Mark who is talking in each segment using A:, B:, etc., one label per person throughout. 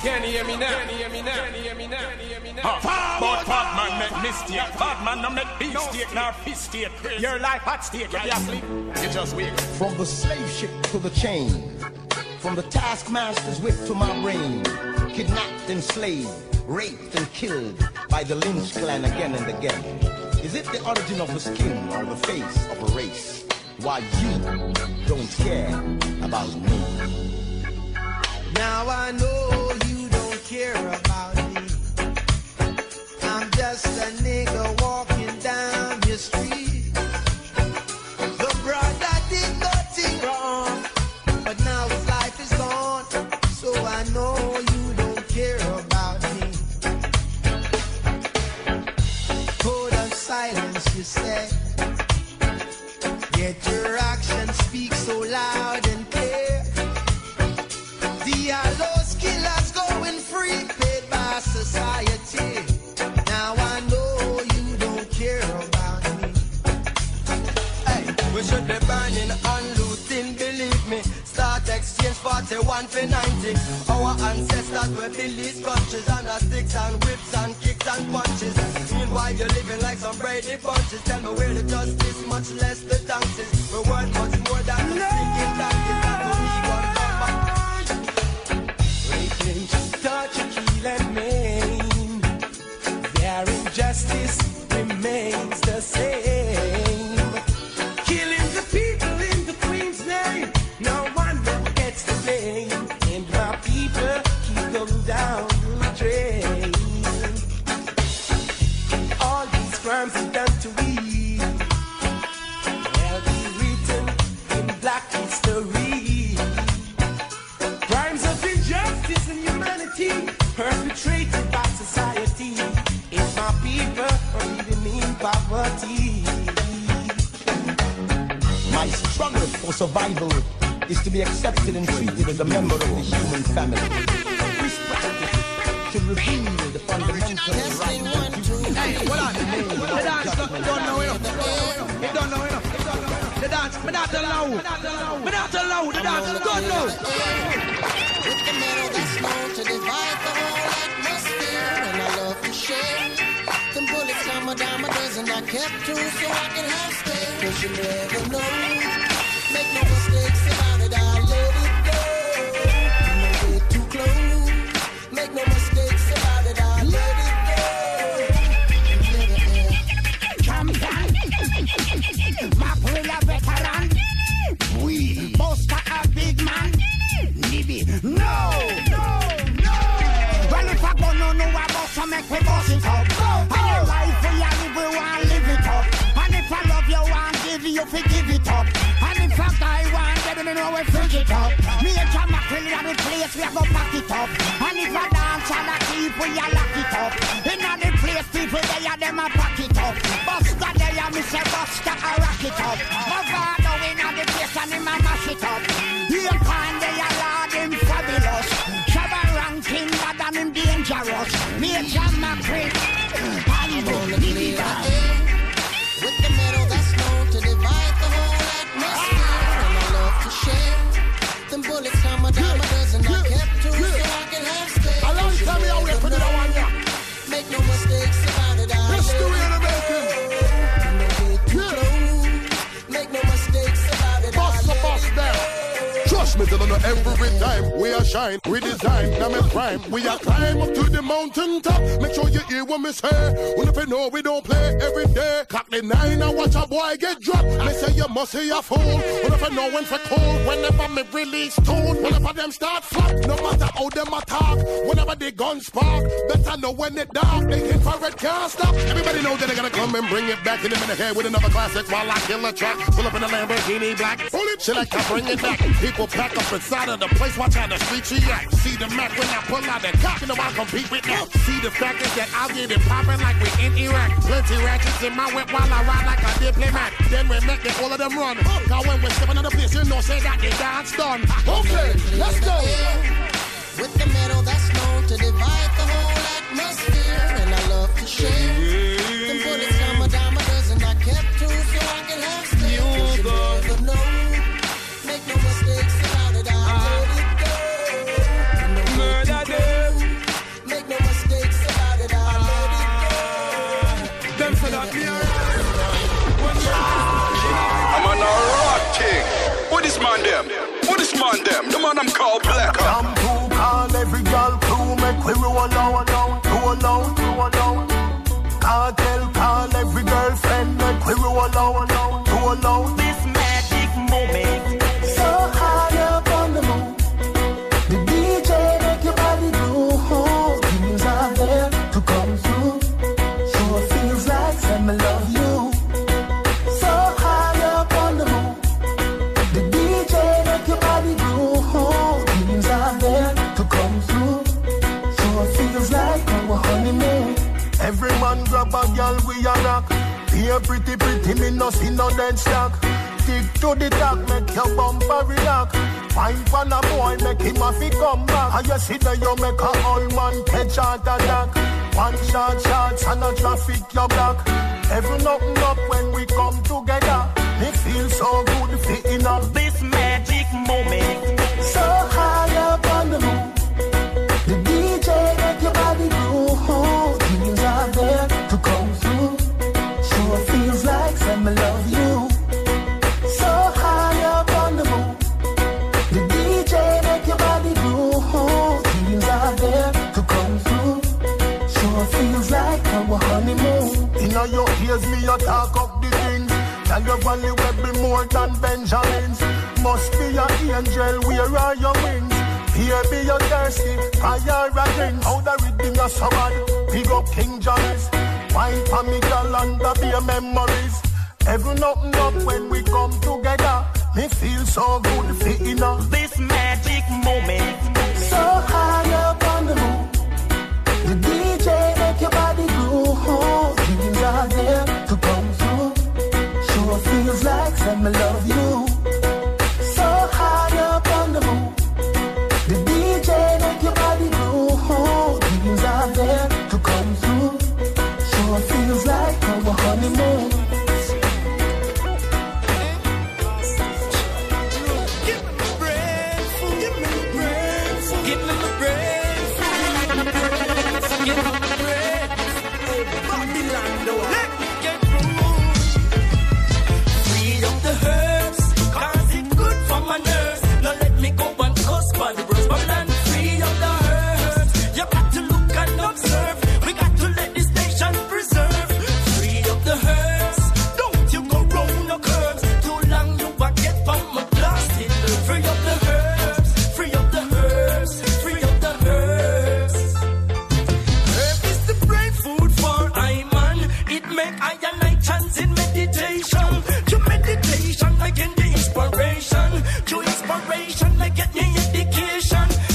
A: Can you hear me now? Can you hear me now? Can you hear me now? Can you hear me now? But bad man make mistake. Bad man no make beef steak nor fish steak. You're like hot. You be. You just wake.
B: From the slave ship to the chain, from the taskmaster's whip to my brain, kidnapped, and enslaved, raped and killed by the lynch clan again and again. Is it the origin of the skin or the face of a race? Why you don't care about me?
C: Now I know you don't care about me. I'm just a nigga ancestors were built these countries under sticks and whips and kicks and punches. Meanwhile, you're living like some Brady bunches. Tell me where the justice, much less the dances. We're worth much more than the singing donkeys that don't need one come back.
A: Raping, touch, kill and maim. Their injustice remains the same.
B: Survival is to be accepted and treated as a member of the human family. This practice should reveal the fundamental right
C: Hey, hold on. The dance don't, don't know enough. It don't know enough. The dance, me not allow. Me not allow. The dance don't know.
D: With the metal that's known to divide the whole atmosphere, and I love to share. Them bullets come a dime a dozen, I kept two so I can have. Cause you never know.
E: We a lock it up. In the place, people they a them a pack it up. Buster they a me say Buster a rock it up. My father in the place and him a mash it up.
F: Every we shine, we design, now me prime. We are climb up to the mountain top. Make sure you hear what me say. When if you know we don't play every day, cock the nine and watch a boy get dropped. Me say you must see a fool. When if you know when for cold, whenever me release tune, whenever them start flop, no matter how them attack, whenever the guns spark, better know when it dark. They infrared can't stop. Everybody knows that they gotta come and bring it back in a minute here with another classic while I kill a track. Pull up in a Lamborghini black. Pull it, shit, I can bring it back. People pack up inside of the place, watch how the See the Mac when I pull out the cock, know I compete with that. See the fact is that I'll get it popping like we in Iraq. Plenty ratchets in my whip while I ride like a diplomat. Then we make it all of them run. Cause when we're stepping on the place, you know, say that they dance done. Okay, let's go.
G: See Consider you make a old man catch at attack. One shot shots and a traffic you block. Every nothing Fire again, how the rhythm is so bad. Big up King Johnny's. Wine for me, girl, and the beer memories. Heaven open up when we come together. Me feel so good, feeling up. This magic moment.
H: So high up on the moon. The DJ make your body groove. Dreams are there to come through. Sure feels like some love you. to
I: get me education.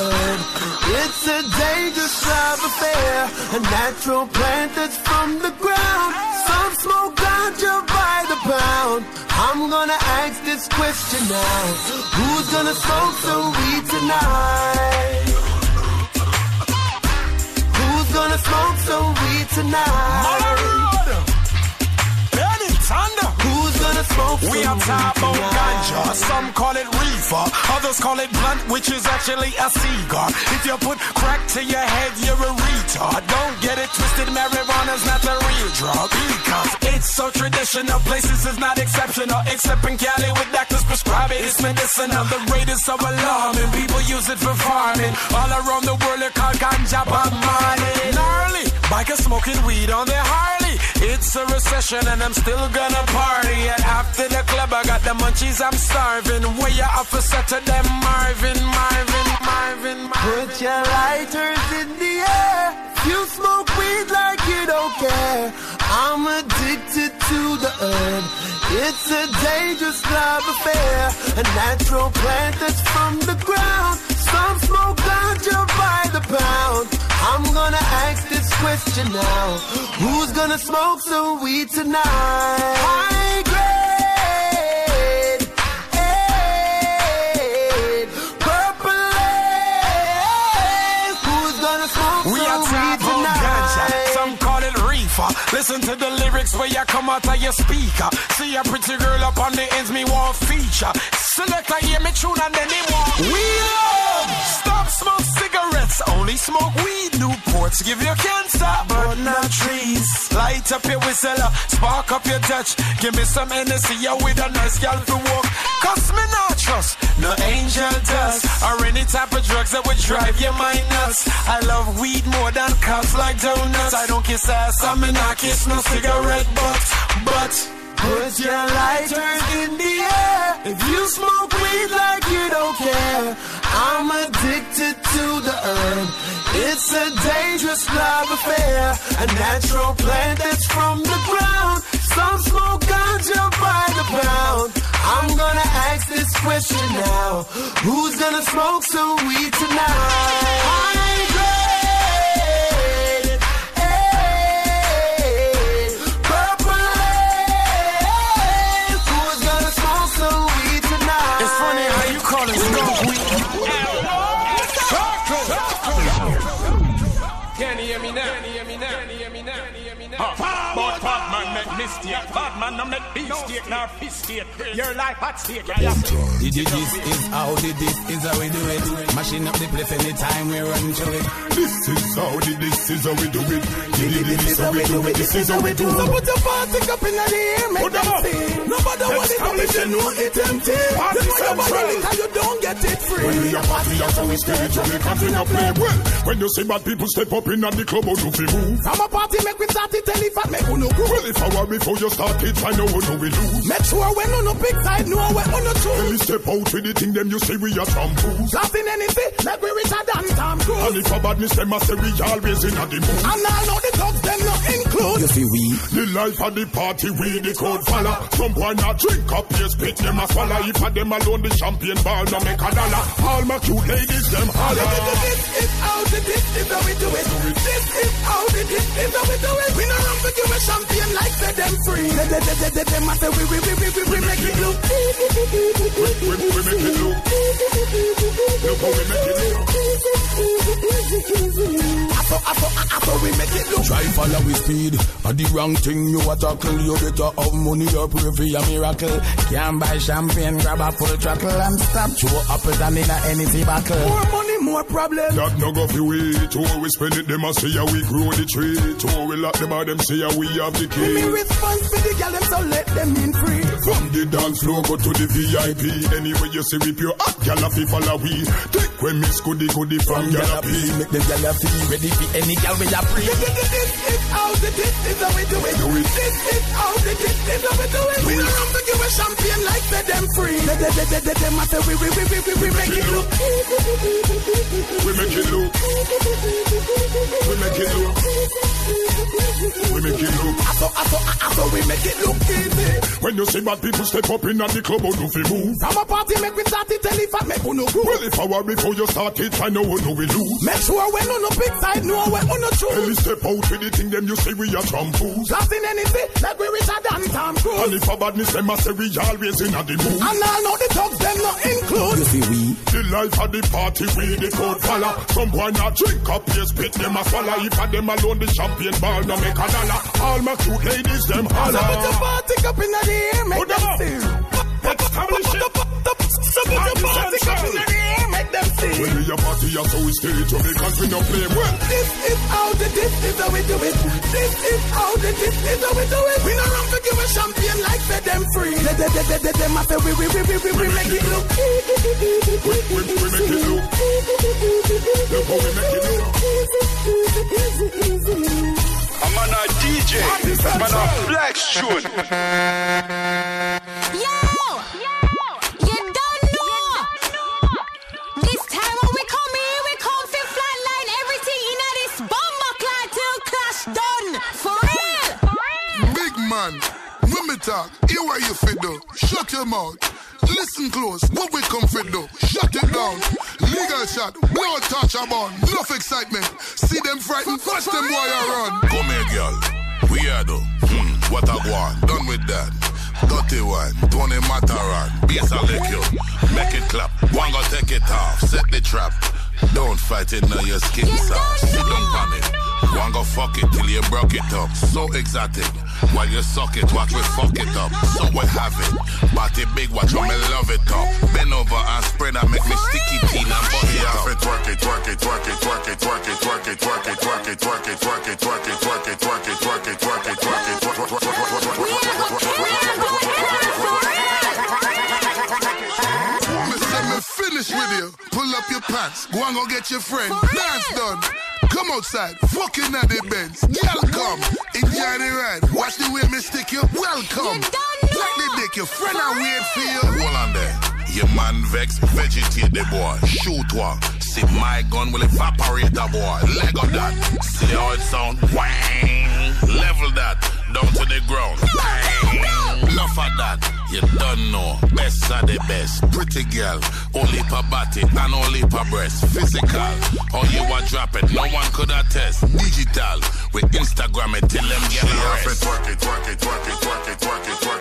I: To. It's
J: a
K: dangerous love affair, a natural plant that's from the ground. Some smoke ganja by the pound. I'm gonna ask this question now. Who's gonna smoke some weed tonight? Who's gonna smoke some weed tonight? Who's gonna smoke
L: We are
K: weed
L: about ganja. Some call it reefer, others call it blunt, which is actually a cigar. If you put crack to your head, you're a retard. Don't get it twisted, marijuana's not the real drug. Because it's so traditional, places is not exceptional. Except in Cali, with doctors prescribe it, it's medicinal. The rate is so alarming, people use it for farming. All around the world, they call ganja Bob Marley. Gnarly, bikers smoking weed on their Harley. It's a recession and I'm still gonna party. And after the club, I got the munchies, I'm starving. Where you officer to them, Marvin, Marvin, Marvin, Marvin.
K: Put your lighters in the air. You smoke weed like you don't care. I'm addicted to the herb. It's a dangerous love affair. A natural plant that's from the ground. Some smoke ganja by the pound. I'm gonna ask this question now. Who's gonna smoke some weed tonight?
L: Listen to the lyrics where you come out of your speaker. See a pretty girl up on the ends, me want feature. Select I hear me tune and then they want we love. Stop smoke cigarettes, only smoke weed. Newports give you cancer, but not trees. Light up your whistle, uh, spark up your touch. Give me some energy, you with a nice gal to walk. Cause me not trust, no angel dust. Or any type of drugs that would drive your mind nuts. I love weed more than cops like donuts. I don't kiss ass, I'm not kiss no cigarette butt. But
K: Put your lighters in the air. If you smoke weed like you don't care, I'm addicted to the herb. It's a dangerous love affair. A natural plant that's from the ground. Some smoke ganja by the pound. I'm gonna ask this question now. Who's gonna smoke some weed tonight?
M: Can you hear me now? Can you hear me now? Can you hear me now? Can you hear me now? But bad man make mistake. Bad man no make mistake nor mistake. You're like hot. Yeah, yeah.
C: Did you this is how did this is how we do it. Mashing up the place anytime we run through it.
N: This is how the this is how we do it. This is how we do it. This is how we do it.
C: So put your party up in the air, make
N: them
C: them see. Nobody want it
N: Establish
C: if you
N: it.
C: know it empty.
N: Party
C: You know your body
N: central.
C: you don't get it free.
N: When we a party, that's how we spiritually continue play. When you see bad people step up in at the club, how do we move?
C: From a party, make we start it, tell if I make uno go.
N: Well, if I were before you start it, I know how we lose.
C: Make sure when uno pick side, know where uno
N: When
C: choose.
N: we step out with the thing, them you say we are shampoos.
C: Laughing anything, make we richer than Tom
N: And
C: Cruise.
N: if a badness, them a say we always in a the mood.
C: And I know the dogs, them not include. You see we.
N: The life of the party, we the code follow. Some boy not drink up, yes, spit them a swallow. If a them alone, the champagne ball no make a dollar. All my cute ladies, them holler.
C: This is how the this is how we do it. This is how the this is how we do it. We no run for give a champagne like say them free. They, they, they, they, they, them a say we, we, we, we, we, we make it look.
N: We, we, we make it look. Look how we make it look.
C: After, after, after we make it look. Try follow with speed. And the wrong thing you a tackle. You better have money or pray for a miracle. Can't buy champagne, grab a full truckle and stop. Throw apples and in a anything buckle. More money, more problem.
N: That no go fi wait. Oh, we spend it, them a say how we grow the tree. Oh, we lock them out, them say how we have the
C: Me
N: key.
C: response for the girl, them so let them in free.
N: From the dance floor go to the VIP. Anyway you see we pure hot, gyal a fi follow we. Take when miss goody goody from gyal a pee.
C: Make the girl feel ready for any girl we a free. This is how the this is how we do it.
N: Do it.
C: This is how the this is how we do it. We don't have to give a champagne like say them free. They, they, they, they, they, them a say we, we, we, we, we, we make it look.
N: We make it look. We make it look. We make it look.
C: aso, aso, aso, we make it look easy.
N: When you see bad people step up in at the club, oh, you fi move.
C: From a party, make we start it, tell if I make oh, no groove.
N: Well, if I were before you start it, I know oh, who we lose.
C: Make sure when on the big side, know when on the
N: Tell
C: truth.
N: step out with the thing, them you say we are trampoos.
C: Just in anything, like we reach a damn Tom
N: And
C: Cruise.
N: if a badness, them a say we always in a the mood.
C: And I know the thugs, them not include. You see, we
N: The life of the party, we the code follow. Some boy not drink up, yes, spit them a swallow. If a them alone, the champagne ball no make a dollar. All my cute ladies, them
C: So put your party up in the air, make them
N: them we a party, we no play well.
C: This is how the this is how we do it. This is how the this is how we do it. We not run to give a champion like say them free. They they they they they them say we we we we we we make it look.
N: We, we, we make it look. Look we make it look.
J: I'm on a DJ. I'm on a flex tune.
O: Man, when me talk, hear what you fit do. Shut your mouth. Listen close, what we come fit do. Shut it down. Legal shot, blow touch a bun. Enough excitement. See them frightened, watch them boy a run.
P: Come here, girl. Weirdo. Hmm, what a one. Done with that. Dirty one. Don't matter. Mataran. Bass a lick you. Make it clap. One go take it off. Set the trap. Don't fight it now your skin soft. Sit down on it. One go fuck it till you broke it up. So exotic. While you suck it, watch we fuck it up. So we have it. Body big, watch me love it up. Bend over and spread and make me sticky teen and bust it up. Twerk it, twerk it, twerk it, twerk it, twerk it, twerk it, twerk it, twerk it, twerk it, twerk it, twerk it, twerk it, twerk it, twerk it, twerk it, twerk it, twerk it, twerk it,
O: Me say me finish with you. Pull up your pants. Go and go get your friend. Dance done. Come outside. Fucking at the Benz. Girl, come. Enjoy the ride. Watch the way me stick you. Welcome. Like the dick. Your friend I for you.
P: Hold on there. Your man vex, vegetate the boy. Shoot one. See my gun will evaporate the boy. Leg of that. See how it sound? Wang. Level that. Down to the ground. Enough of that. You don't know. Best of the best. Pretty girl. Only per body and only per breast. Physical. How you are dropping. No one could attest. Digital. With Instagram it till them get arrested. Twerk it, twerk it, twerk it, twerk it, twerk it, twerk it, twerk it,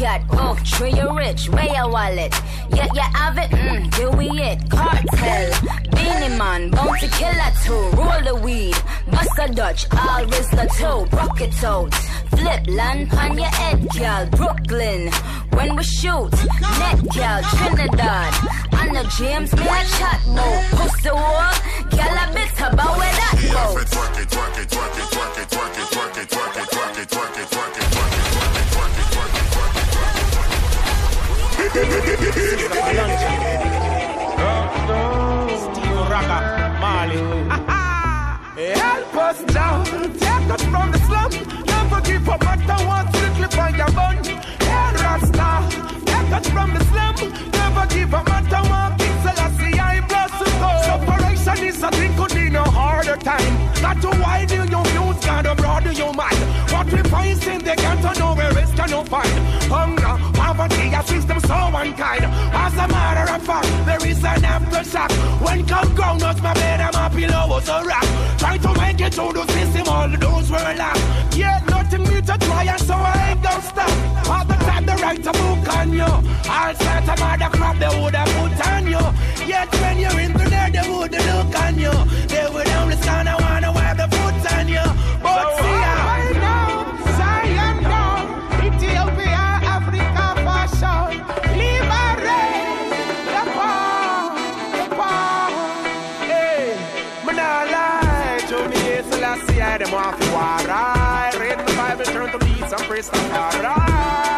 Q: Bowcat, oh, tree you rich, where your wallet? Yeah, yeah, have it, mm, do we it? Kartel, Beenie Man, bounty killer too. Roll the weed, bust a Dutch, all Rizzler too. Rock it out, flip, land on your head, girl. Brooklyn, when we shoot, net girl, Trinidad. On the James, me a chat mode. Pussy war, girl a bit about where that go.
P: twerk it, twerk it, twerk it, twerk it, twerk it, twerk it, twerk it, twerk it, twerk it, twerk it, twerk it,
R: Help us now, take us from the slum. Never give up, matter what, strictly by your bun. Hey, Rasta, take us from the slum. Never give up, matter what, King Selassie, I bless you go. Separation is a thing, could be no harder time. Got to widen your views, gotta broaden your mind. What we find in the ghetto, nowhere else can you find. So unkind. As a matter of fact, there is an aftershock. When come ground, not my bed and my pillow was a rock. Try to make it through the system, all the doors were locked. Yeah, nothing new to try, and so I ain't gonna stop. All the time, they write a book on you. All sorts of other crap they would have put on you. Yet when you're in there, they would look on you. They would only stand and wanna
E: I see them off you alright. Read the
S: Bible, turn to leads and praise the God. Right.